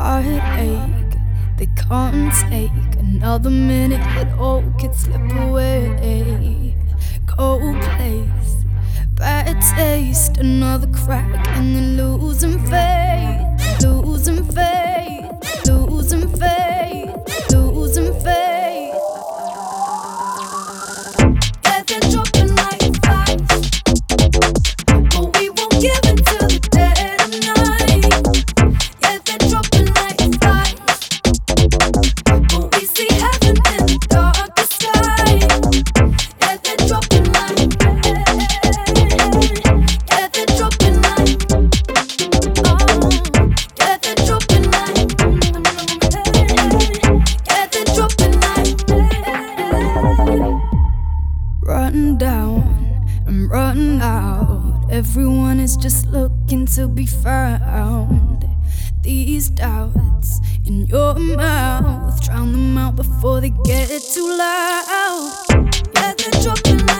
heartache. They can't take another minute. It all could slip away. Cold place, bad taste, another crack, and then losing. running out. Everyone is just looking to be found. These doubts in your mouth, drown them out before they get too loud. Yeah, they're dropping like